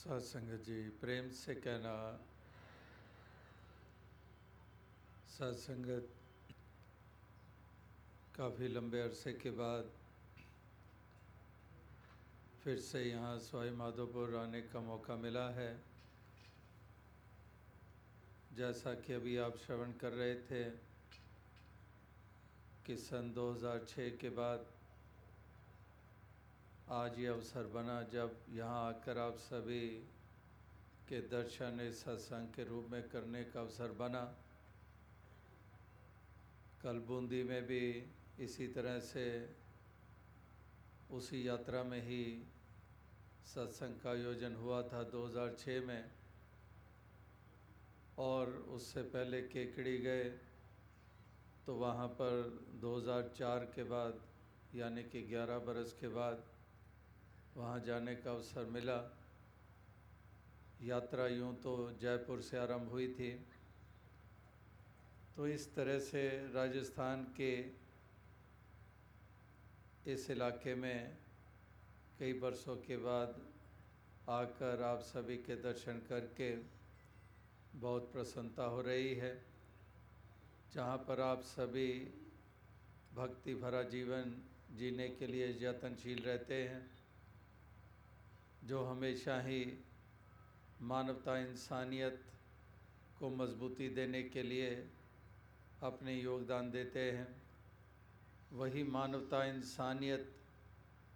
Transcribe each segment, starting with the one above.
सत्संग जी, प्रेम से कहना। सत्संगत काफ़ी लंबे अरसे के बाद फिर से यहाँ सवाई माधोपुर आने का मौका मिला है। जैसा कि अभी आप श्रवण कर रहे थे कि सन 2006 के बाद आज ये अवसर बना जब यहाँ आकर आप सभी के दर्शन इस सत्संग के रूप में करने का अवसर बना। कल बूंदी में भी इसी तरह से उसी यात्रा में ही सत्संग का आयोजन हुआ था 2006 में। और उससे पहले केकड़ी गए तो वहाँ पर 2004 के बाद, यानी कि 11 बरस के बाद वहाँ जाने का अवसर मिला। यात्रा यूँ तो जयपुर से आरंभ हुई थी। तो इस तरह से राजस्थान के इस इलाके में कई बरसों के बाद आकर आप सभी के दर्शन करके बहुत प्रसन्नता हो रही है, जहाँ पर आप सभी भक्ति भरा जीवन जीने के लिए यत्नशील रहते हैं। जो हमेशा ही मानवता इंसानियत को मजबूती देने के लिए अपने योगदान देते हैं, वही मानवता इंसानियत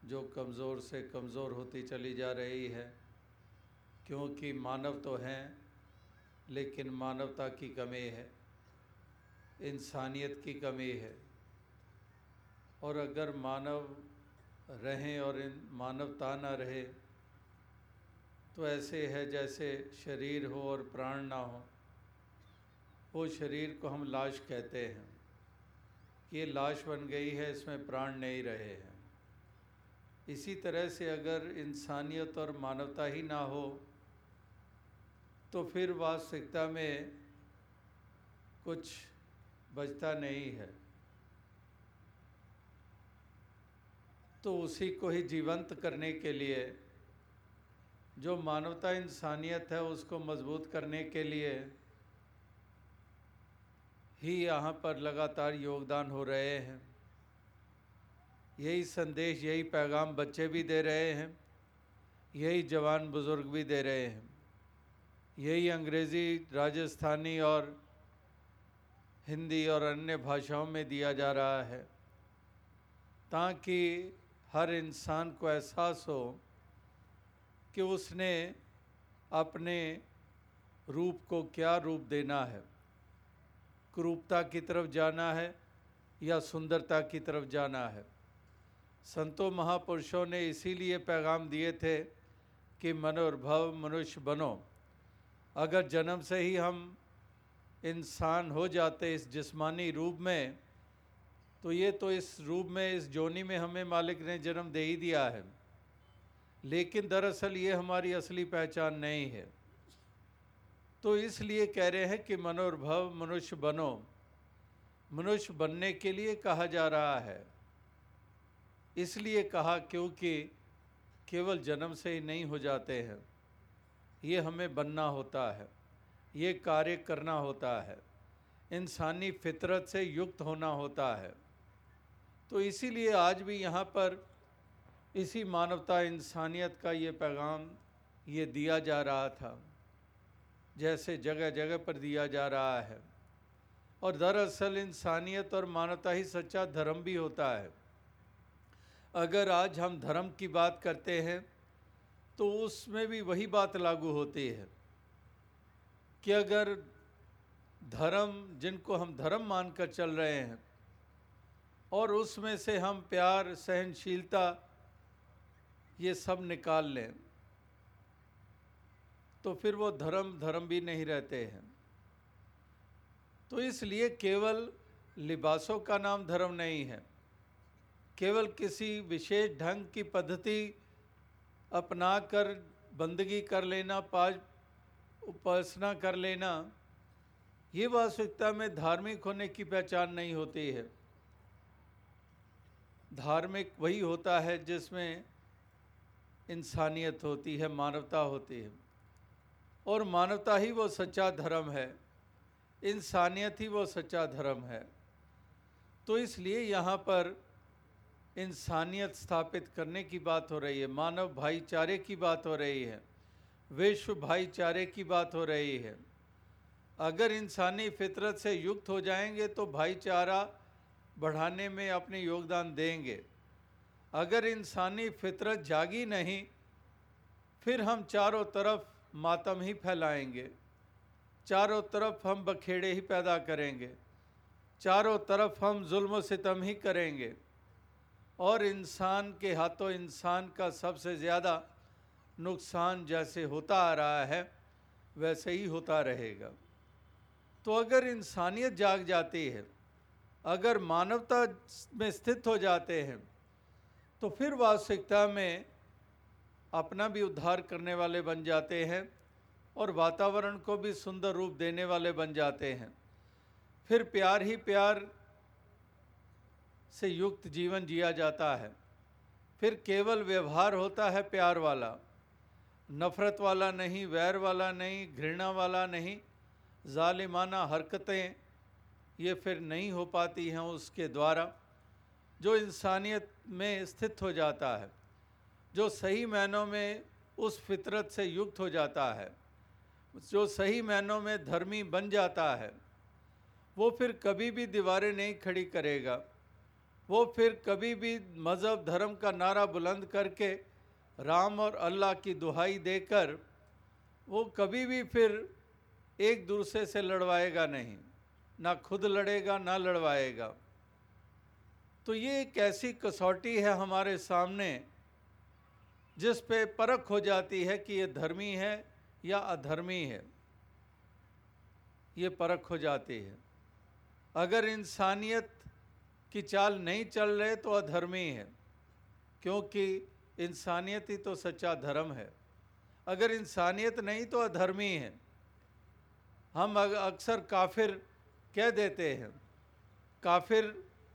जो कमज़ोर से कमज़ोर होती चली जा रही है। क्योंकि मानव तो हैं, लेकिन मानवता की कमी है, इंसानियत की कमी है। और अगर मानव रहें और इन मानवता ना रहे तो ऐसे है जैसे शरीर हो और प्राण ना हो, वो शरीर को हम लाश कहते हैं। कि ये लाश बन गई है, इसमें प्राण नहीं रहे हैं। इसी तरह से अगर इंसानियत और मानवता ही ना हो तो फिर वास्तविकता में कुछ बचता नहीं है। तो उसी को ही जीवंत करने के लिए जो मानवता इंसानियत है, उसको मज़बूत करने के लिए ही यहाँ पर लगातार योगदान हो रहे हैं। यही संदेश, यही पैगाम बच्चे भी दे रहे हैं, यही जवान बुज़ुर्ग भी दे रहे हैं, यही अंग्रेज़ी, राजस्थानी और हिंदी और अन्य भाषाओं में दिया जा रहा है, ताकि हर इंसान को एहसास हो कि उसने अपने रूप को क्या रूप देना है? क्रूपता की तरफ़ जाना है या सुंदरता की तरफ़ जाना है? संतों महापुरुषों ने इसीलिए पैगाम दिए थे कि मनोर्भव मनुष्य बनो। अगर जन्म से ही हम इंसान हो जाते इस जिस्मानी रूप में तो ये तो इस रूप में, इस जोनी में हमें मालिक ने जन्म दे ही दिया है। लेकिन दरअसल ये हमारी असली पहचान नहीं है। तो इसलिए कह रहे हैं कि मनोर्भव मनुष्य बनो। मनुष्य बनने के लिए कहा जा रहा है। इसलिए कहा क्योंकि केवल जन्म से ही नहीं हो जाते हैं। ये हमें बनना होता है। ये कार्य करना होता है। इंसानी फितरत से युक्त होना होता है। तो इसीलिए आज भी यहाँ पर इसी मानवता इंसानियत का ये पैगाम ये दिया जा रहा था, जैसे जगह जगह पर दिया जा रहा है। और दरअसल इंसानियत और मानवता ही सच्चा धर्म भी होता है। अगर आज हम धर्म की बात करते हैं तो उसमें भी वही बात लागू होती है कि अगर धर्म, जिनको हम धर्म मानकर चल रहे हैं, और उसमें से हम प्यार, सहनशीलता ये सब निकाल लें तो फिर वो धर्म धर्म भी नहीं रहते हैं। तो इसलिए केवल लिबासों का नाम धर्म नहीं है। केवल किसी विशेष ढंग की पद्धति अपना कर बंदगी कर लेना, पाज, उपासना कर लेना, ये वास्तविकता में धार्मिक होने की पहचान नहीं होती है। धार्मिक वही होता है जिसमें इंसानियत होती है, मानवता होती है। और मानवता ही वो सच्चा धर्म है। इंसानियत ही वो सच्चा धर्म है। तो इसलिए यहाँ पर इंसानियत स्थापित करने की बात हो रही है, मानव भाईचारे की बात हो रही है, विश्व भाईचारे की बात हो रही है। अगर इंसानी फितरत से युक्त हो जाएँगे तो भाईचारा बढ़ाने में अपने योगदान देंगे। अगर इंसानी फितरत जागी नहीं, फिर हम चारों तरफ़ मातम ही फैलाएँगे। चारों तरफ़ हम बखेड़े ही पैदा करेंगे। चारों तरफ़ हम जुल्म सितम ही करेंगे। और इंसान के हाथों इंसान का सबसे ज़्यादा नुकसान जैसे होता आ रहा है, वैसे ही होता रहेगा। तो अगर इंसानियत जाग जाती है, अगर मानवता में स्थित हो जाते हैं तो फिर वास्तविकता में अपना भी उद्धार करने वाले बन जाते हैं और वातावरण को भी सुंदर रूप देने वाले बन जाते हैं। फिर प्यार ही प्यार से युक्त जीवन जिया जाता है। फिर केवल व्यवहार होता है प्यार वाला। नफ़रत वाला नहीं, वैर वाला नहीं, घृणा वाला नहीं ालिमाना हरकतें ये फिर नहीं हो पाती हैं उसके द्वारा। जो इंसानियत में स्थित हो जाता है, जो सही मायनों में उस फितरत से युक्त हो जाता है, जो सही मायनों में धर्मी बन जाता है, वो फिर कभी भी दीवारें नहीं खड़ी करेगा। वो फिर कभी भी मज़हब धर्म का नारा बुलंद करके राम और अल्लाह की दुहाई देकर वो कभी भी फिर एक दूसरे से लड़वाएगा नहीं, ना खुद लड़ेगा, ना लड़वाएगा। तो ये एक ऐसी कसौटी है हमारे सामने, जिस पे परख हो जाती है कि ये धर्मी है या अधर्मी है। ये परख हो जाती है। अगर इंसानियत की चाल नहीं चल रहे तो अधर्मी है, क्योंकि इंसानियत ही तो सच्चा धर्म है। अगर इंसानियत नहीं तो अधर्मी है। हम अक्सर काफिर कह देते हैं, काफिर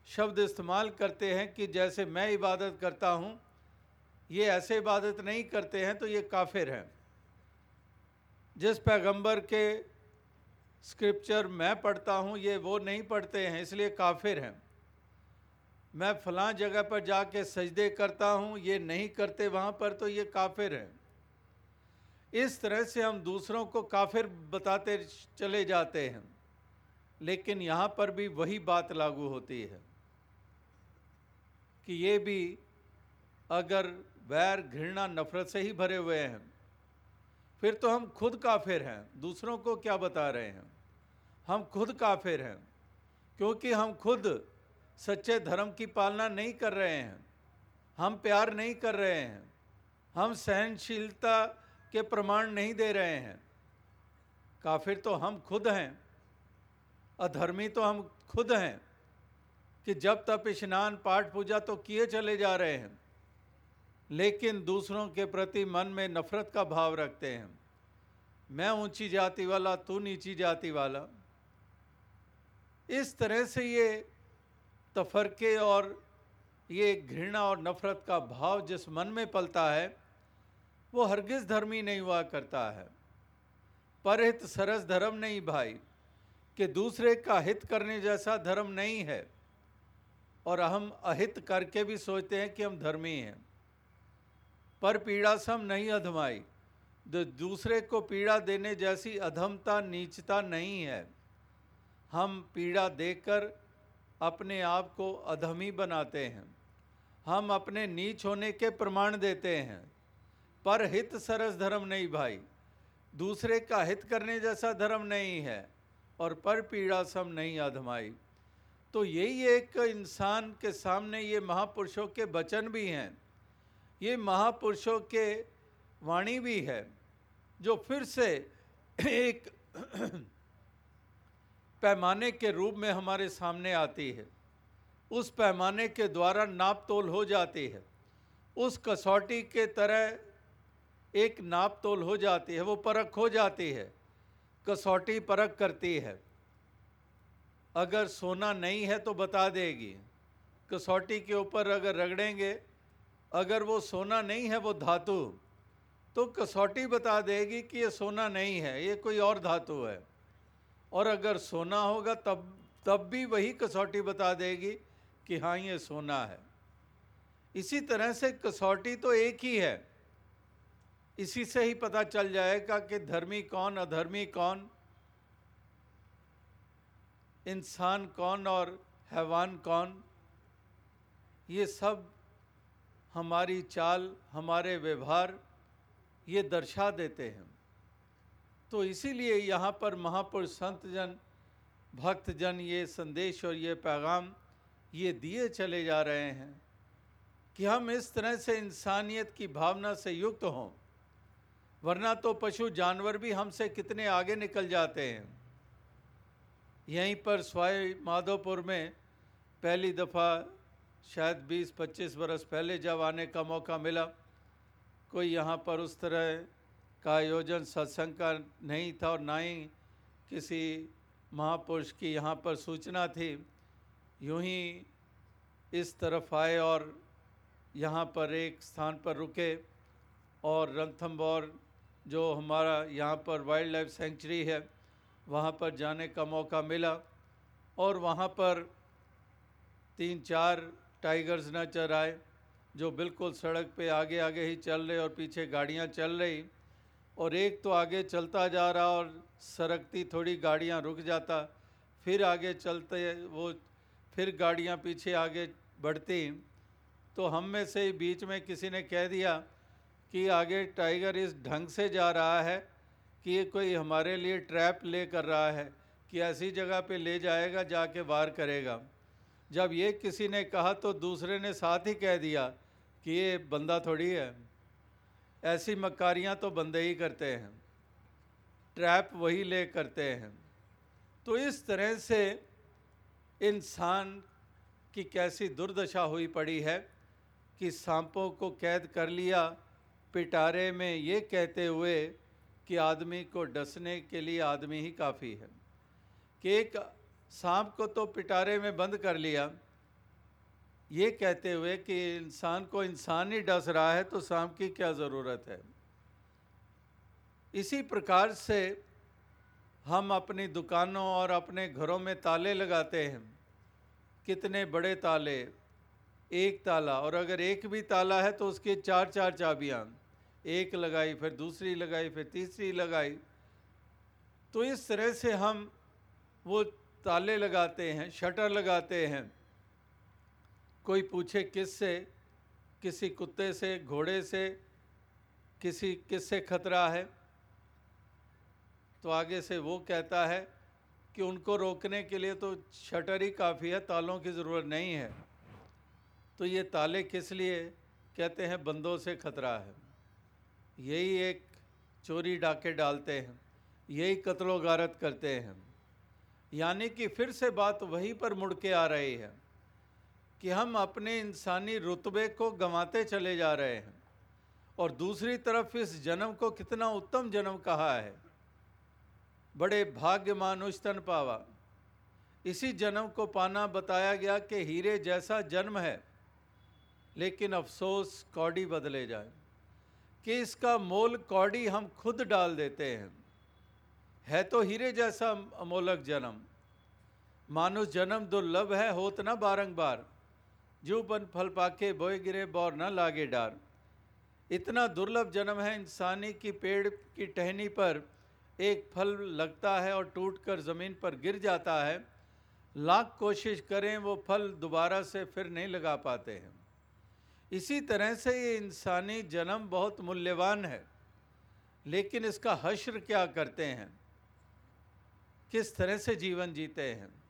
शब्द इस्तेमाल करते हैं कि जैसे मैं इबादत करता हूँ, ये ऐसे इबादत नहीं करते हैं तो ये काफिर हैं। जिस पैगंबर के स्क्रिप्चर मैं पढ़ता हूँ, ये वो नहीं पढ़ते हैं, इसलिए काफिर हैं। मैं फ़लाँ जगह पर जाके सजदे करता हूँ, ये नहीं करते वहाँ पर तो ये काफिर हैं। इस तरह से हम दूसरों को काफिर बताते चले जाते हैं, लेकिन यहाँ पर भी वही बात लागू होती है। कि ये भी अगर वैर, घृणा, नफरत से ही भरे हुए हैं, फिर तो हम खुद काफिर हैं। दूसरों को क्या बता रहे हैं? हम खुद काफिर हैं, क्योंकि हम खुद सच्चे धर्म की पालना नहीं कर रहे हैं। हम प्यार नहीं कर रहे हैं। हम सहनशीलता के प्रमाण नहीं दे रहे हैं। काफिर तो हम खुद हैं, अधर्मी तो हम खुद हैं। कि जब तक स्नान, पाठ पूजा तो किए चले जा रहे हैं, लेकिन दूसरों के प्रति मन में नफ़रत का भाव रखते हैं। मैं ऊँची जाति वाला, तू नीची जाति वाला। इस तरह से ये तफरके और ये घृणा और नफ़रत का भाव जिस मन में पलता है, वो हरगिज़ धर्मी नहीं हुआ करता है। परहित सरस धर्म नहीं भाई, कि दूसरे का हित करने जैसा धर्म नहीं है। और हम अहित करके भी सोचते हैं कि हम धर्मी हैं। पर पीड़ा सम नहीं अधमाई। दूसरे को पीड़ा देने जैसी अधमता, नीचता नहीं है। हम पीड़ा देकर अपने आप को अधमी बनाते हैं। हम अपने नीच होने के प्रमाण देते हैं। पर हित सरस धर्म नहीं भाई। दूसरे का हित करने जैसा धर्म नहीं है। और पर पीड़ा सम नहीं आधमाई तो यही एक इंसान के सामने ये महापुरुषों के वचन भी हैं, ये महापुरुषों के वाणी भी है, जो फिर से एक पैमाने के रूप में हमारे सामने आती है। उस पैमाने के द्वारा नाप तोल हो जाती है। उस कसौटी के तरह एक नाप तोल हो जाती है, वो परख हो जाती है, कसौटी परख करती है। अगर सोना नहीं है तो बता देगी। कसौटी के ऊपर अगर रगड़ेंगे, अगर वो सोना नहीं है, वो धातु। तो कसौटी बता देगी कि ये सोना नहीं है, ये कोई और धातु है। और अगर सोना होगा, तब तब भी वही कसौटी बता देगी कि हाँ ये सोना है। इसी तरह से कसौटी तो एक ही है। इसी से ही पता चल जाएगा कि धर्मी कौन, अधर्मी कौन। इंसान कौन और हैवान कौन? ये सब हमारी चाल, हमारे व्यवहार, ये दर्शा देते हैं। तो इसीलिए यहाँ पर महापुरुष संत जन भक्त जन ये संदेश और ये पैगाम ये दिए चले जा रहे हैं कि हम इस तरह से इंसानियत की भावना से युक्त हों, वरना तो पशु जानवर भी हमसे कितने आगे निकल जाते हैं। यहीं पर स्वाई माधोपुर में पहली दफ़ा शायद 20-25 बरस पहले जब आने का मौका मिला, कोई यहाँ पर उस तरह का आयोजन सत्संग का नहीं था और ना ही किसी महापुरुष की यहाँ पर सूचना थी। यूँ ही इस तरफ़ आए और यहाँ पर एक स्थान पर रुके और रणथम्बौर जो हमारा यहाँ पर वाइल्ड लाइफ सेंचुरी है वहाँ पर जाने का मौका मिला और वहाँ पर तीन चार टाइगर्स न आए जो बिल्कुल सड़क पे आगे आगे ही चल रहे और पीछे गाड़ियाँ चल रही। और एक तो आगे चलता जा रहा और सरकती थोड़ी गाड़ियाँ रुक जाता, फिर आगे चलते वो, फिर गाड़ियाँ पीछे आगे बढ़ती। तो हम में से ही बीच में किसी ने कह दिया कि आगे टाइगर इस ढंग से जा रहा है कि ये कोई हमारे लिए ट्रैप ले कर रहा है, कि ऐसी जगह पे ले जाएगा, जाके वार करेगा। जब ये किसी ने कहा तो दूसरे ने साथ ही कह दिया कि ये बंदा थोड़ी है। ऐसी मकारियाँ तो बंदे ही करते हैं। ट्रैप वही ले करते हैं। तो इस तरह से इंसान की कैसी दुर्दशा हुई पड़ी है कि सांपों को कैद कर लिया, पिटारे में ये कहते हुए कि आदमी को डसने के लिए आदमी ही काफ़ी है। कि एक सांप को तो पिटारे में बंद कर लिया। ये कहते हुए कि इंसान को इंसान ही डस रहा है तो सांप की क्या ज़रूरत है? इसी प्रकार से हम अपनी दुकानों और अपने घरों में ताले लगाते हैं। कितने बड़े ताले? एक ताला। और अगर एक भी ताला है तो उसके चार चार चाबियाँ। एक लगाई, फिर दूसरी लगाई, फिर तीसरी लगाई। तो इस तरह से हम वो ताले लगाते हैं, शटर लगाते हैं। कोई पूछे किस से किसी कुत्ते से, घोड़े से, किसी किस से खतरा है? तो आगे से वो कहता है कि उनको रोकने के लिए तो शटर ही काफ़ी है, तालों की ज़रूरत नहीं है। तो ये ताले किस लिए? कहते हैं, बंदों से खतरा है। यही एक चोरी डाके डालते हैं, यही कत्लो गारत करते हैं। यानी कि फिर से बात वहीं पर मुड़ के आ रही है कि हम अपने इंसानी रुतबे को गंवाते चले जा रहे हैं और दूसरी तरफ़ इस जन्म को कितना उत्तम जन्म कहा है। बड़े भाग्यमान उस्तन पावा। इसी जन्म को पाना बताया गया कि हीरे जैसा जन्म है, लेकिन अफसोस कौड़ी बदले जाए। कि इसका मोल कौड़ी हम खुद डाल देते हैं। है तो हीरे जैसा अमोलक जन्म। मानुष जन्म दुर्लभ है, होत न बारंबार। जो बन फल पाके बोए गिरे, बौर न लागे डार। इतना दुर्लभ जन्म है इंसानी की पेड़ की टहनी पर। एक फल लगता है और टूटकर ज़मीन पर गिर जाता है। लाख कोशिश करें, वो फल दोबारा से फिर नहीं लगा पाते हैं। इसी तरह से ये इंसानी जन्म बहुत मूल्यवान है। लेकिन इसका हश्र क्या करते हैं? किस तरह से जीवन जीते हैं?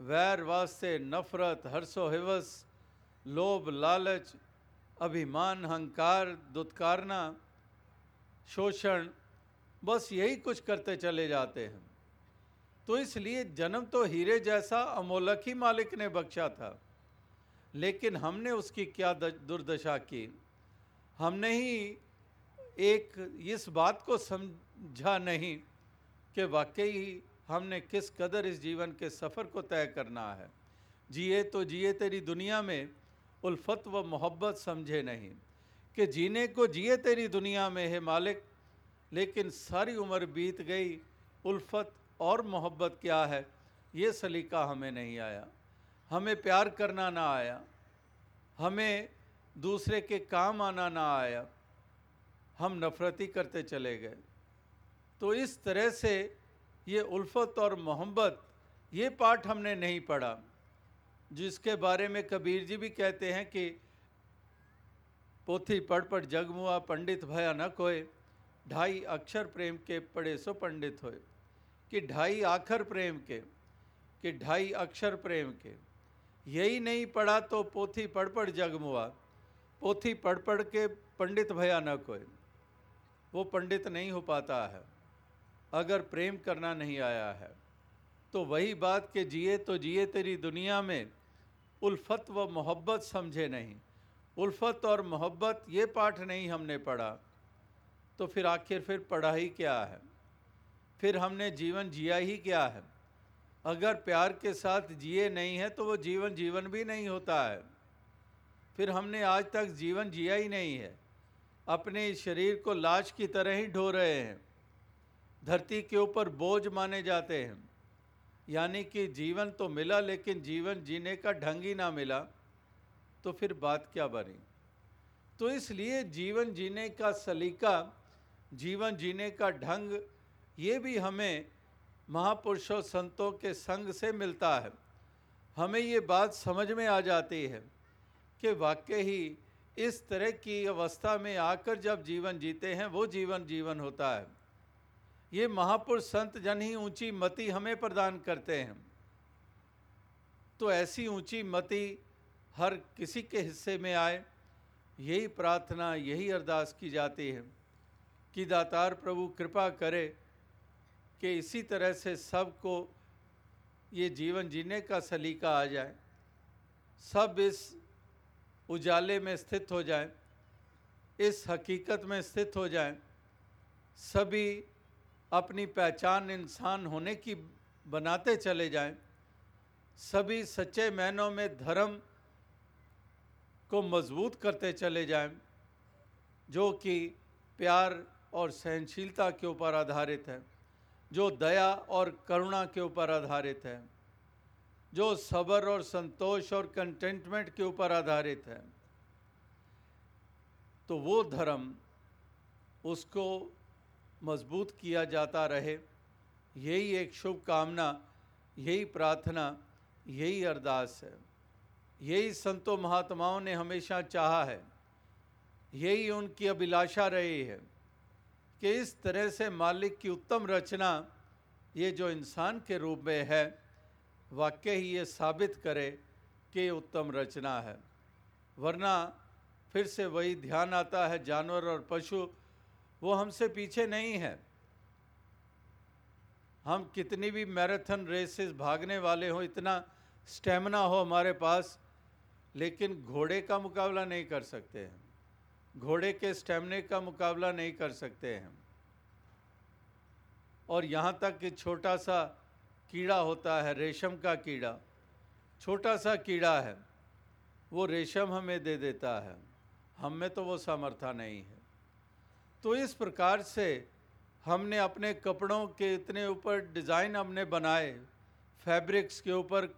वैर वास्ते, नफरत हर्षो हिवस लोभ, लालच, अभिमान, अहंकार, दुत्कारना, शोषण, बस यही कुछ करते चले जाते हैं। तो इसलिए जन्म तो हीरे जैसा अमोलक ही मालिक ने बख्शा था। लेकिन हमने उसकी क्या दुर्दशा की? हमने ही एक इस बात को समझा नहीं कि वाकई हमने किस कदर इस जीवन के सफ़र को तय करना है। जिए तो जिए तेरी दुनिया में, उल्फत व मोहब्बत समझे नहीं कि जीने को जिए तेरी दुनिया में है मालिक, लेकिन सारी उम्र बीत गई, उल्फत और मोहब्बत क्या है? ये सलीका हमें नहीं आया। हमें प्यार करना ना आया, हमें दूसरे के काम आना ना आया, हम नफ़रती करते चले गए। तो इस तरह से ये उल्फत और मोहब्बत, ये पाठ हमने नहीं पढ़ा, जिसके बारे में कबीर जी भी कहते हैं कि, पोथी पढ़ पढ़ जगमुआ पंडित भया न कोय ढाई अक्षर प्रेम के पढ़े सो पंडित होए, कि ढाई आखर प्रेम के, कि ढाई अक्षर प्रेम के। यही नहीं पढ़ा तो पोथी पढ़ पढ़ जगमुआ पोथी पढ़ पढ़ के पंडित भया न कोई। वो पंडित नहीं हो पाता है। अगर प्रेम करना नहीं आया है तो वही बात के जिए तो जिए तेरी दुनिया में। उल्फत व मोहब्बत समझे नहीं। उल्फत और मोहब्बत ये पाठ नहीं हमने पढ़ा। तो फिर आखिर फिर पढ़ा ही क्या है? फिर हमने जीवन जिया ही क्या है? अगर प्यार के साथ जिए नहीं है तो वो जीवन जीवन भी नहीं होता है। फिर हमने आज तक जीवन जिया ही नहीं है। अपने शरीर को लाश की तरह ही ढो रहे हैं। धरती के ऊपर बोझ माने जाते हैं। यानी कि जीवन तो मिला, लेकिन जीवन जीने का ढंग ही ना मिला। तो फिर बात क्या बनी? तो इसलिए जीवन जीने का सलीका, जीवन जीने का ढंग, ये भी हमें महापुरुषों संतों के संग से मिलता है। हमें ये बात समझ में आ जाती है कि वाकई ही इस तरह की अवस्था में आकर जब जीवन जीते हैं, वो जीवन जीवन होता है। ये महापुरुष संत जन ही ऊँची मति हमें प्रदान करते हैं। तो ऐसी ऊँची मति हर किसी के हिस्से में आए, यही प्रार्थना, यही अरदास की जाती है कि दातार प्रभु कृपा करे कि इसी तरह से सबको ये जीवन जीने का सलीका आ जाए, सब इस उजाले में स्थित हो जाए, इस हकीकत में स्थित हो जाए, सभी अपनी पहचान इंसान होने की बनाते चले जाएँ, सभी सच्चे मैनों में धर्म को मज़बूत करते चले जाएँ, जो कि प्यार और सहनशीलता के ऊपर आधारित है। जो दया और करुणा के ऊपर आधारित है, जो सबर और संतोष और कंटेंटमेंट के ऊपर आधारित है तो वो धर्म उसको मज़बूत किया जाता रहे। यही एक शुभ कामना यही प्रार्थना, यही अरदास है। यही संतों महात्माओं ने हमेशा चाहा है। यही उनकी अभिलाषा रही है। कि इस तरह से मालिक की उत्तम रचना ये जो इंसान के रूप में है वाक्य ही ये साबित करे कि उत्तम रचना है। वरना फिर से वही ध्यान आता है, जानवर और पशु, वो हमसे पीछे नहीं है। हम कितनी भी मैराथन रेसेस भागने वाले हों, इतना स्टेमिना हो हमारे पास, लेकिन घोड़े का मुकाबला नहीं कर सकते हैं। घोड़े के स्टेमिने का मुकाबला नहीं कर सकते हैं। और यहाँ तक कि छोटा सा कीड़ा होता है, रेशम का कीड़ा। छोटा सा कीड़ा है, वो रेशम हमें दे देता है। हम में तो वो सामर्थ्य नहीं है। तो इस प्रकार से हमने अपने कपड़ों के इतने ऊपर डिज़ाइन हमने बनाए, फैब्रिक्स के ऊपर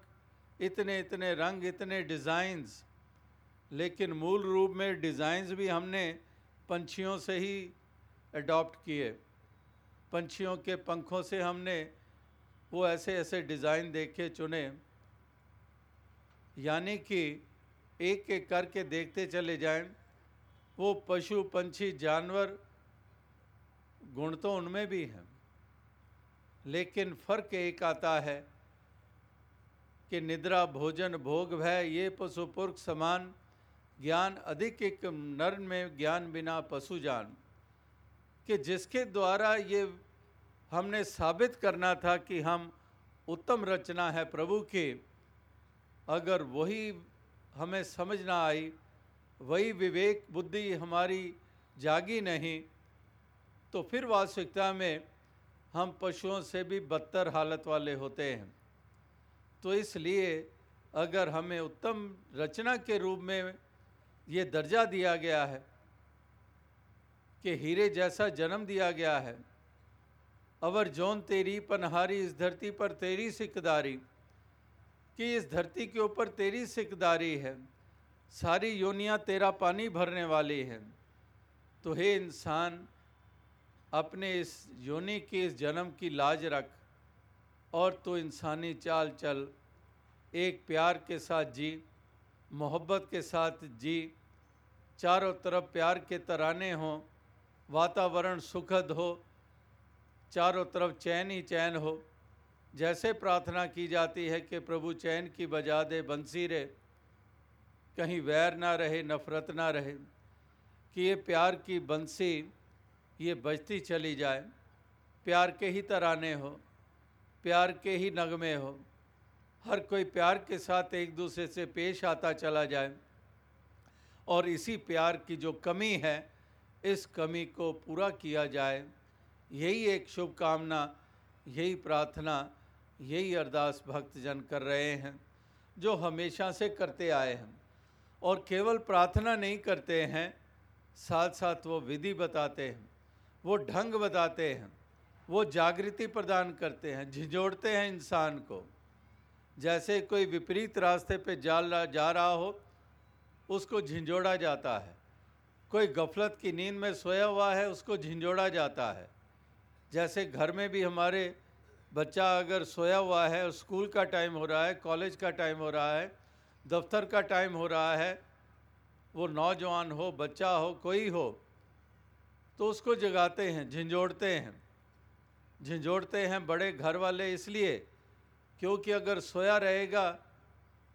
इतने इतने रंग, इतने डिज़ाइंस लेकिन मूल रूप में डिज़ाइंस भी हमने पंछियों से ही अडॉप्ट किए। पंछियों के पंखों से हमने वो ऐसे ऐसे डिज़ाइन देखे, चुने। यानी कि एक एक करके देखते चले जाएँ, वो पशु, पंछी, जानवर गुण तो उनमें भी हैं। लेकिन फ़र्क एक आता है कि निद्रा, भोजन, भोग, भय, ये पशुपुर्ख समान ज्ञान अधिक एक नर में ज्ञान बिना पशु जान। कि जिसके द्वारा ये हमने साबित करना था कि हम उत्तम रचना है प्रभु की, अगर वही हमें समझ ना आई, वही विवेक बुद्धि हमारी जागी नहीं तो फिर वास्तविकता में हम पशुओं से भी बदतर हालत वाले होते हैं। तो इसलिए अगर हमें उत्तम रचना के रूप में ये दर्जा दिया गया है कि हीरे जैसा जन्म दिया गया है। अवर जोन तेरी पनहारी, इस धरती पर तेरी सिकदारी, कि इस धरती के ऊपर तेरी सिकदारी है। सारी योनियाँ तेरा पानी भरने वाली हैं। तो हे इंसान, अपने इस योनि के इस जन्म की लाज रख, और तो इंसानी चाल चल, एक प्यार के साथ जी, मोहब्बत के साथ जी चारों तरफ़ प्यार के तराने हों, वातावरण सुखद हो, चारों तरफ़ चैन ही चैन हो। जैसे प्रार्थना की जाती है कि प्रभु चैन की बजा दे, बंसी रे। कहीं वैर ना रहे, नफ़रत ना रहे। कि ये प्यार की बंसी, ये बजती चली जाए। प्यार के ही तराने हो, प्यार के ही नगमे हो। हर कोई प्यार के साथ एक दूसरे से पेश आता चला जाए। और इसी प्यार की जो कमी है, इस कमी को पूरा किया जाए। यही एक शुभकामना, यही प्रार्थना, यही अरदास भक्तजन कर रहे हैं, जो हमेशा से करते आए हैं। और केवल प्रार्थना नहीं करते हैं साथ साथ वो विधि बताते हैं, वो ढंग बताते हैं, वो जागृति प्रदान करते हैं, झिझोड़ते हैं इंसान को। जैसे कोई विपरीत रास्ते पे जा जा रहा हो उसको झिंझोड़ा जाता है। कोई गफलत की नींद में सोया हुआ है, उसको झिंझोड़ा जाता है। जैसे घर में भी हमारे बच्चा अगर सोया हुआ है, स्कूल का टाइम हो रहा है, कॉलेज का टाइम हो रहा है, दफ्तर का टाइम हो रहा है, वो नौजवान हो, बच्चा हो, कोई हो तो उसको जगाते हैं, झिंझोड़ते हैं। झिझोड़ते हैं बड़े घर वाले इसलिए क्योंकि अगर सोया रहेगा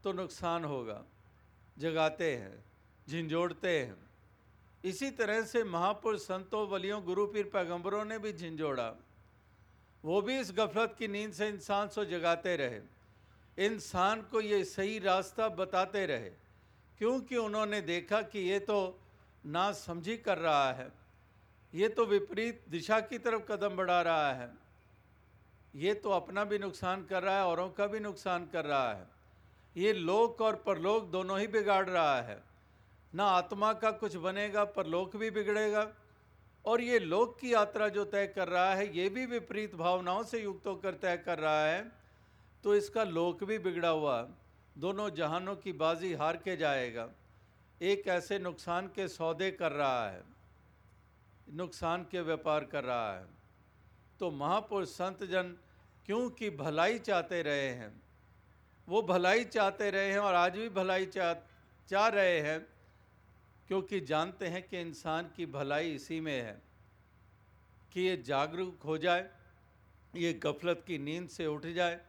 तो नुकसान होगा। जगाते हैं, झिझोड़ते हैं। इसी तरह से महापुरुष संतों वलियों गुरु पीर, पैगंबरों ने भी झिझोड़ा। वो भी इस गफलत की नींद से इंसान को जगाते रहे। इंसान को ये सही रास्ता बताते रहे। क्योंकि उन्होंने देखा कि ये तो ना समझी कर रहा है। ये तो विपरीत दिशा की तरफ़ कदम बढ़ा रहा है। ये तो अपना भी नुकसान कर रहा है, औरों का भी नुकसान कर रहा है। ये लोक और परलोक दोनों ही बिगाड़ रहा है। ना आत्मा का कुछ बनेगा, परलोक भी बिगड़ेगा। और ये लोक की यात्रा जो तय कर रहा है, ये भी विपरीत भावनाओं से युक्त होकर तय कर रहा है। तो इसका लोक भी बिगड़ा हुआ, दोनों जहानों की बाजी हार के जाएगा। एक ऐसे नुकसान के सौदे कर रहा है, नुकसान के व्यापार कर रहा है। तो महापुरुष संत जन क्योंकि भलाई चाहते रहे हैं? वो भलाई चाहते रहे हैं और आज भी भलाई चाह चाह रहे हैं, क्योंकि जानते हैं कि इंसान की भलाई इसी में है कि ये जागरूक हो जाए, ये गफलत की नींद से उठ जाए,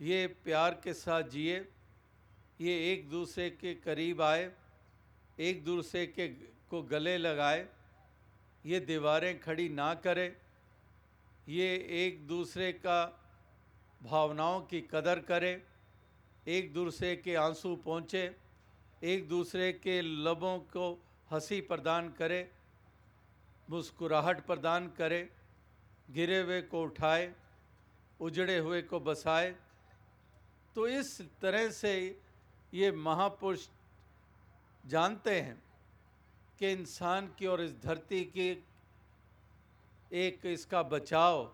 ये प्यार के साथ जिए, ये एक दूसरे के करीब आए, एक दूसरे के को गले लगाए, ये दीवारें खड़ी ना करे, ये एक दूसरे का भावनाओं की कदर करे एक दूसरे के आँसू पहुँचे एक दूसरे के लबों को हँसी प्रदान करे, मुस्कुराहट प्रदान करे, गिरे हुए को उठाए, उजड़े हुए को बसाए। तो इस तरह से ये महापुरुष जानते हैं कि इंसान की और इस धरती की एक इसका बचाव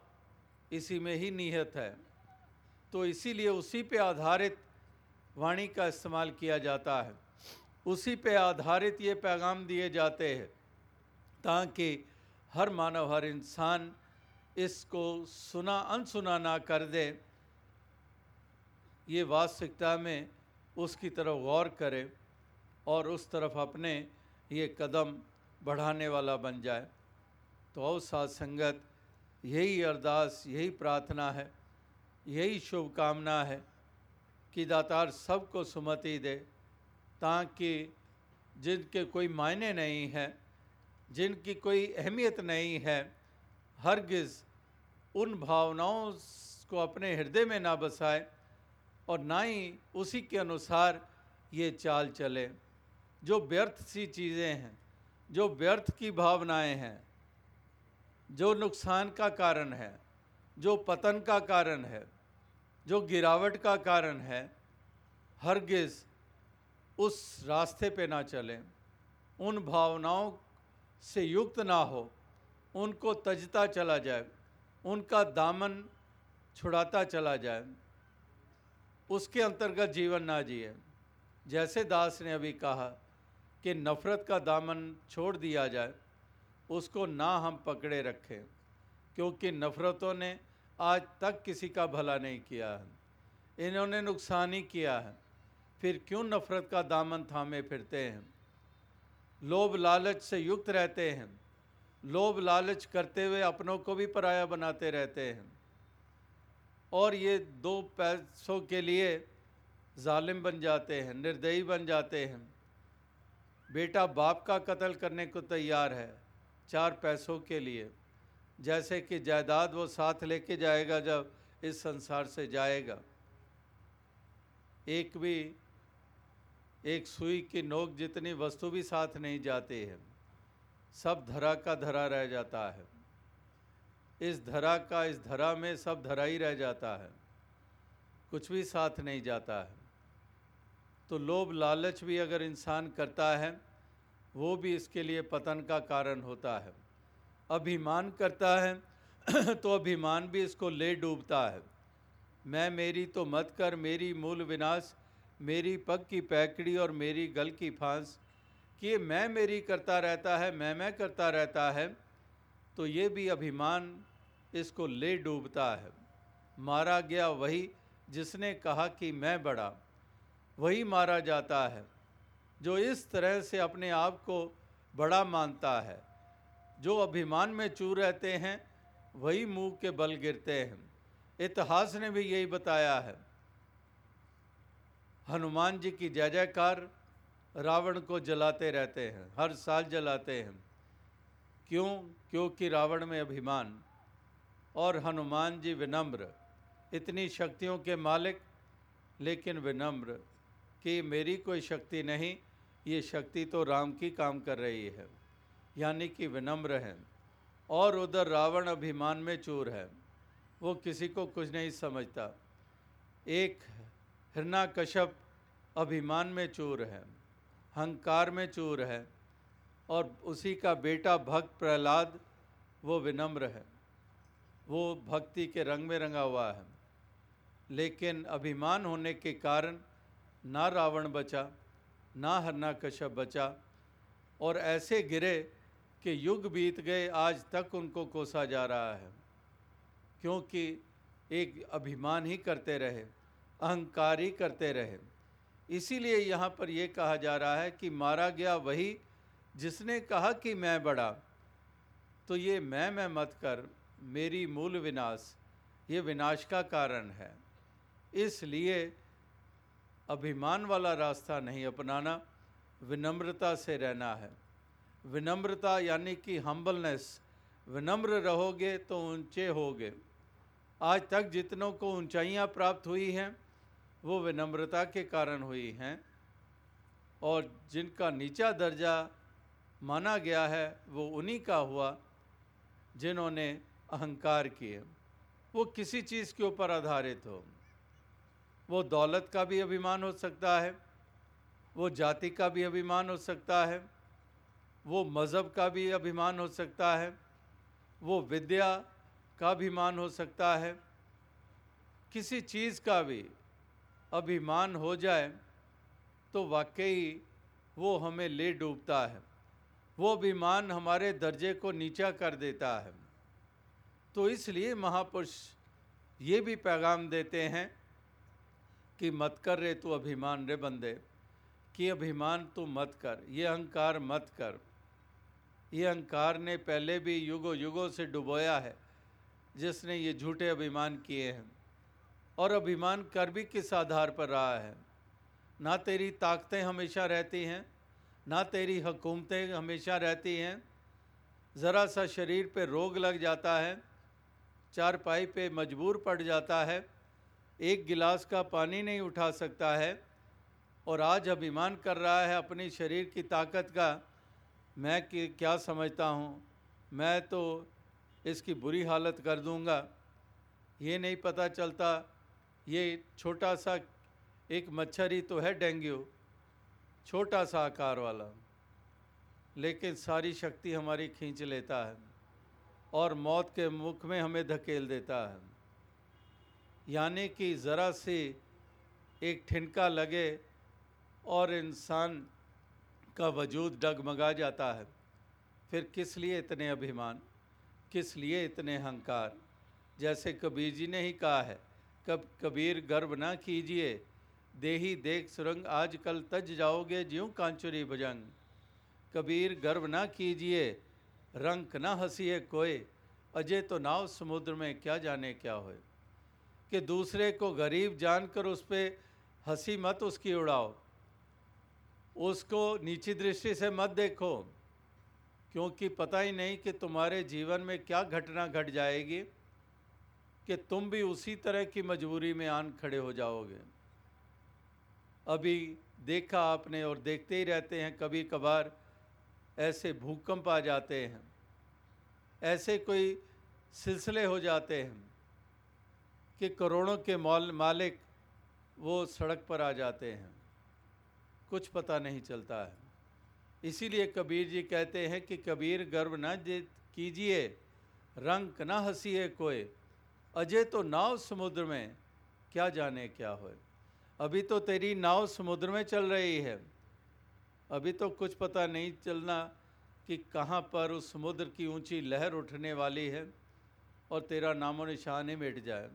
इसी में ही निहित है। तो इसीलिए उसी पे आधारित वाणी का इस्तेमाल किया जाता है। उसी पे आधारित ये पैगाम दिए जाते हैं ताकि हर मानव, हर इंसान इसको सुना, अनसुना ना कर दे। ये वास्तविकता में उसकी तरफ़ गौर करे और उस तरफ़ अपने ये कदम बढ़ाने वाला बन जाए। तो साथ संगत, यही अरदास, यही प्रार्थना है, यही शुभकामना है। कि दातार सबको सुमति दे, ताकि जिनके कोई मायने नहीं है, जिनकी कोई अहमियत नहीं है, हरगिज़ उन भावनाओं को अपने हृदय में ना बसाए और ना ही उसी के अनुसार ये चाल चले। जो व्यर्थ सी चीज़ें हैं, जो व्यर्थ की भावनाएँ हैं, जो नुकसान का कारण है, जो पतन का कारण है जो गिरावट का कारण है, हरगिज़ उस रास्ते पे ना चलें। उन भावनाओं से युक्त ना हो, उनको तजता चला जाए, उनका दामन छुड़ाता चला जाए। उसके अंतर्गत जीवन ना जिए। जैसे दास ने अभी कहा कि नफ़रत का दामन छोड़ दिया जाए, उसको ना हम पकड़े रखें, क्योंकि नफ़रतों ने आज तक किसी का भला नहीं किया है। इन्होंने नुकसान ही किया है। फिर क्यों नफ़रत का दामन थामे फिरते हैं? लोभ लालच से युक्त रहते हैं। लोभ लालच करते हुए अपनों को भी पराया बनाते रहते हैं। और ये दो पैसों के लिए जालिम बन जाते हैं, निर्दयी बन जाते हैं। बेटा बाप का कत्ल करने को तैयार है, चार पैसों के लिए। जैसे कि जायदाद वो साथ लेके जाएगा जब इस संसार से जाएगा। एक भी, एक सुई की नोक जितनी वस्तु भी साथ नहीं जाती है, सब धरा का धरा रह जाता है। इस धरा का, इस धरा में सब धरा ही रह जाता है, कुछ भी साथ नहीं जाता है। तो लोभ लालच भी अगर इंसान करता है, वो भी इसके लिए पतन का कारण होता है। अभिमान करता है तो अभिमान भी इसको ले डूबता है। मैं मेरी तो मत कर, मेरी मूल विनाश, मेरी पग की पैकड़ी और मेरी गल की फांस। कि मैं मेरी करता रहता है, मैं मैं करता रहता है तो ये भी अभिमान इसको ले डूबता है। मारा गया वही जिसने कहा कि मैं बड़ा, वही मारा जाता है, जो इस तरह से अपने आप को बड़ा मानता है। जो अभिमान में चूर रहते हैं, वही मुँह के बल गिरते हैं। इतिहास ने भी यही बताया है। हनुमान जी की जय जयकार रावण को जलाते रहते हैं, हर साल जलाते हैं। क्यों? क्योंकि रावण में अभिमान और हनुमान जी विनम्र। इतनी शक्तियों के मालिक, लेकिन विनम्र कि मेरी कोई शक्ति नहीं, ये शक्ति तो राम की काम कर रही है। यानी कि विनम्र हैं और उधर रावण अभिमान में चूर है। वो किसी को कुछ नहीं समझता। एक हिरना कश्यप अभिमान में चूर है हंकार में चूर है और उसी का बेटा भक्त प्रहलाद, वो विनम्र है। वो भक्ति के रंग में रंगा हुआ है। लेकिन अभिमान होने के कारण ना रावण बचा, ना हरना कश्यप बचा और ऐसे गिरे कि युग बीत गए, आज तक उनको कोसा जा रहा है। क्योंकि एक अभिमान ही करते रहे, अहंकार ही करते रहे। इसीलिए यहाँ पर यह कहा जा रहा है कि मारा गया वही जिसने कहा कि मैं बड़ा। तो ये मैं मैं मत कर, मेरी मूल विनाश, ये विनाश का कारण है। इसलिए अभिमान वाला रास्ता नहीं अपनाना, विनम्रता से रहना है। विनम्रता यानी कि हम्बलनेस विनम्र रहोगे तो ऊँचे होगे। आज तक जितनों को ऊंचाइयाँ प्राप्त हुई हैं, वो विनम्रता के कारण हुई हैं और जिनका नीचा दर्जा माना गया है, वो उन्हीं का हुआ जिन्होंने अहंकार किए। वो किसी चीज़ के ऊपर आधारित हो। वो दौलत का भी अभिमान हो सकता है, वो जाति का भी अभिमान हो सकता है वो मज़हब का भी अभिमान हो सकता है, वो विद्या का अभिमान हो सकता है, किसी चीज़ का भी अभिमान हो जाए तो वाकई वो हमें ले डूबता है। वो अभिमान हमारे दर्जे को नीचा कर देता है। तो इसलिए महापुरुष ये भी पैगाम देते हैं कि मत कर रे तू अभिमान रे बंदे, कि अभिमान तू मत कर, ये अहंकार मत कर। ये अहंकार ने पहले भी युगो युगों से डुबोया है, जिसने ये झूठे अभिमान किए हैं और अभिमान कर भी किस आधार पर रहा है? ना तेरी ताकतें हमेशा रहती हैं, ना तेरी हुकूमतें हमेशा रहती हैं। ज़रा सा शरीर पे रोग लग जाता है चार पाई पे मजबूर पड़ जाता है, एक गिलास का पानी नहीं उठा सकता है और आज अभिमान कर रहा है अपने शरीर की ताकत का मैं कि, क्या समझता हूँ? मैं तो इसकी बुरी हालत कर दूँगा। ये नहीं पता चलता, ये छोटा सा एक मच्छर ही तो है डेंगू छोटा सा आकार वाला, लेकिन सारी शक्ति हमारी खींच लेता है और मौत के मुख में हमें धकेल देता है। यानी कि ज़रा सी एक ठिनका लगे और इंसान का वजूद डगमगा जाता है। फिर किस लिए इतने अभिमान? किस लिए इतने अहंकार जैसे कबीर जी ने ही कहा है, कब कबीर गर्व ना कीजिए, देही देख सुरंग आज कल तज जाओगे ज्यों कांचुरी भजंग। कबीर गर्व ना कीजिए, रंक ना हंसीए कोई अजय तो नाव समुद्र में क्या जाने क्या होए। कि दूसरे को गरीब जानकर उस पर हँसी मत उसकी उड़ाओ। उसको नीची दृष्टि से मत देखो, क्योंकि पता ही नहीं कि तुम्हारे जीवन में क्या घटना घट जाएगी कि तुम भी उसी तरह की मजबूरी में आन खड़े हो जाओगे। अभी देखा आपने और देखते ही रहते हैं कभी कभार ऐसे भूकंप आ जाते हैं, ऐसे कोई सिलसिले हो जाते हैं कि करोड़ों के मौल मालिक वो सड़क पर आ जाते हैं। कुछ पता नहीं चलता है। इसीलिए कबीर जी कहते हैं कि कबीर गर्व न कीजिए रंग न हंसीए कोई अजय तो नाव समुद्र में, क्या जाने क्या होए। अभी तो तेरी नाव समुद्र में चल रही है। अभी तो कुछ पता नहीं चलना कि कहाँ पर उस समुद्र की ऊँची लहर उठने वाली है और तेरा नामो निशान ही मिट जाए।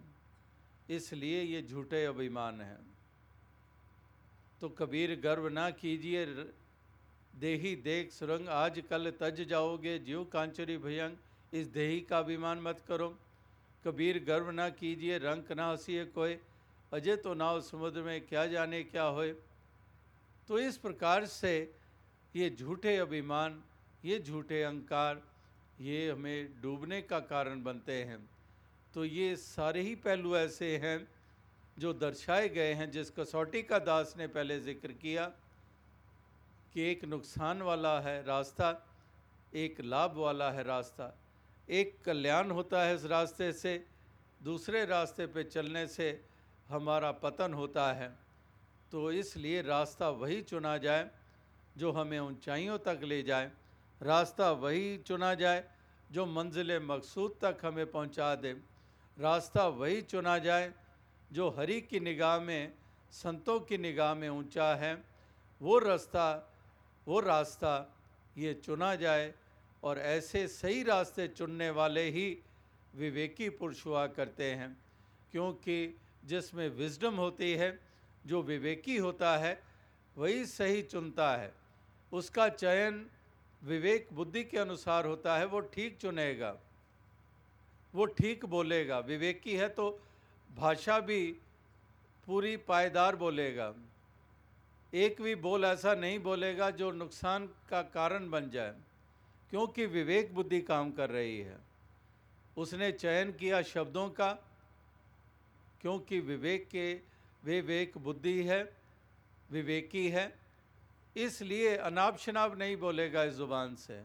इसलिए ये झूठे अभिमान हैं। तो कबीर गर्व ना कीजिए। देही देख सुरंग, आज कल तज जाओगे, ज्यों कांचरी भयंग, इस देही का अभिमान मत करो। कबीर गर्व ना कीजिए, रंक ना हंसीए कोई अजय तो नाव समुद्र में क्या जाने क्या होए। तो इस प्रकार से ये झूठे अभिमान, ये झूठे अहंकार, ये हमें डूबने का कारण बनते हैं। तो ये सारे ही पहलू ऐसे हैं जो दर्शाए गए हैं, जिस कसौटी का दास ने पहले ज़िक्र किया, कि एक नुकसान वाला है रास्ता, एक लाभ वाला है रास्ता। एक कल्याण होता है इस रास्ते से, दूसरे रास्ते पे चलने से हमारा पतन होता है। तो इसलिए रास्ता वही चुना जाए, जो हमें ऊंचाइयों तक ले जाए। रास्ता वही चुना जाए, जो मंजिल मकसूद तक हमें पहुँचा दे। रास्ता वही चुना जाए जो हरि की निगाह में, संतों की निगाह में ऊँचा है, वो रास्ता वो रास्ता ये चुना जाए और ऐसे सही रास्ते चुनने वाले ही विवेकी पुरुष हुआ करते हैं। क्योंकि जिसमें विजडम होती है, जो विवेकी होता है, वही सही चुनता है। उसका चयन विवेक बुद्धि के अनुसार होता है, वो ठीक चुनेगा, वो ठीक बोलेगा। विवेकी है तो भाषा भी पूरी पायदार बोलेगा। एक भी बोल ऐसा नहीं बोलेगा जो नुकसान का कारण बन जाए, क्योंकि विवेक बुद्धि काम कर रही है। उसने चयन किया शब्दों का, क्योंकि विवेक के, विवेक बुद्धि है, विवेकी है, इसलिए अनाप शनाप नहीं बोलेगा इस ज़ुबान से।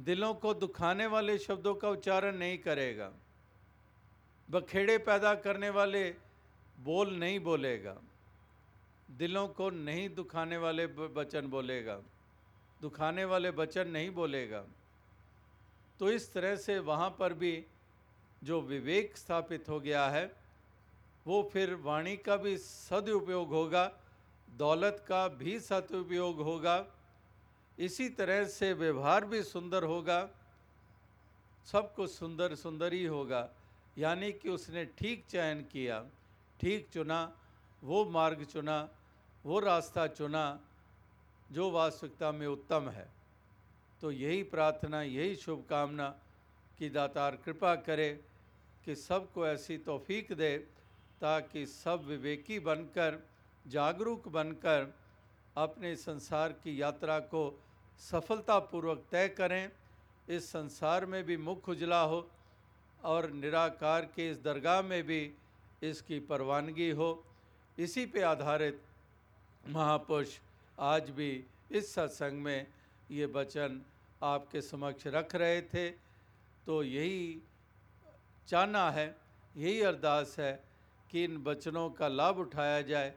दिलों को दुखाने वाले शब्दों का उच्चारण नहीं करेगा। बखेड़े पैदा करने वाले बोल नहीं बोलेगा। दिलों को नहीं दुखाने वाले वचन बोलेगा। दुखाने वाले वचन नहीं बोलेगा। तो इस तरह से वहाँ पर भी जो विवेक स्थापित हो गया है, वो फिर वाणी का भी सदुपयोग होगा, दौलत का भी सदुपयोग होगा, इसी तरह से व्यवहार भी सुंदर होगा, सब कुछ सुंदर सुंदर ही होगा। यानी कि उसने ठीक चयन किया, ठीक चुना, वो मार्ग चुना, वो रास्ता चुना, जो वास्तविकता में उत्तम है। तो यही प्रार्थना, यही शुभकामना कि दातार कृपा करे कि सबको ऐसी तौफीक दे ताकि सब विवेकी बनकर, जागरूक बनकर अपने संसार की यात्रा को सफलतापूर्वक तय करें। इस संसार में भी मुख उजला हो और निराकार के इस दरगाह में भी इसकी परवानगी हो। इसी पे आधारित महापुरुष आज भी इस सत्संग में ये वचन आपके समक्ष रख रहे थे। तो यही चाहना है, यही अरदास है कि इन वचनों का लाभ उठाया जाए।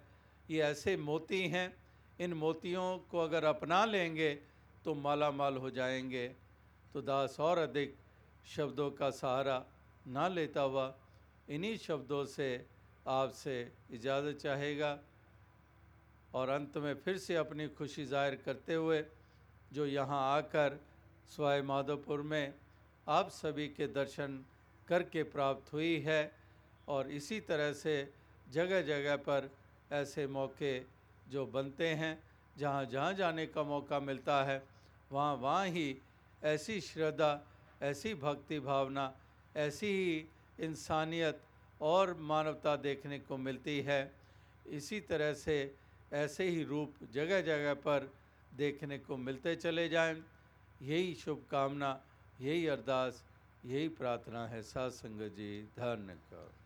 ये ऐसे मोती हैं, इन मोतियों को अगर अपना लेंगे तो माला माल हो जाएँगे। तो दास और अधिक शब्दों का सहारा ना लेता हुआ इन्हीं शब्दों से आपसे इजाज़त चाहेगा और अंत में फिर से अपनी खुशी ज़ाहिर करते हुए जो यहाँ आकर स्वाय माधोपुर में आप सभी के दर्शन करके प्राप्त हुई है और इसी तरह से जगह जगह पर ऐसे मौके जो बनते हैं, जहाँ जहाँ जाने का मौका मिलता है, वहाँ वहाँ ही ऐसी श्रद्धा, ऐसी भक्ति भावना ऐसी ही इंसानियत और मानवता देखने को मिलती है। इसी तरह से ऐसे ही रूप जगह जगह पर देखने को मिलते चले जाएँ। यही शुभकामना, यही अरदास, यही प्रार्थना है। सत्संग जी धन्य का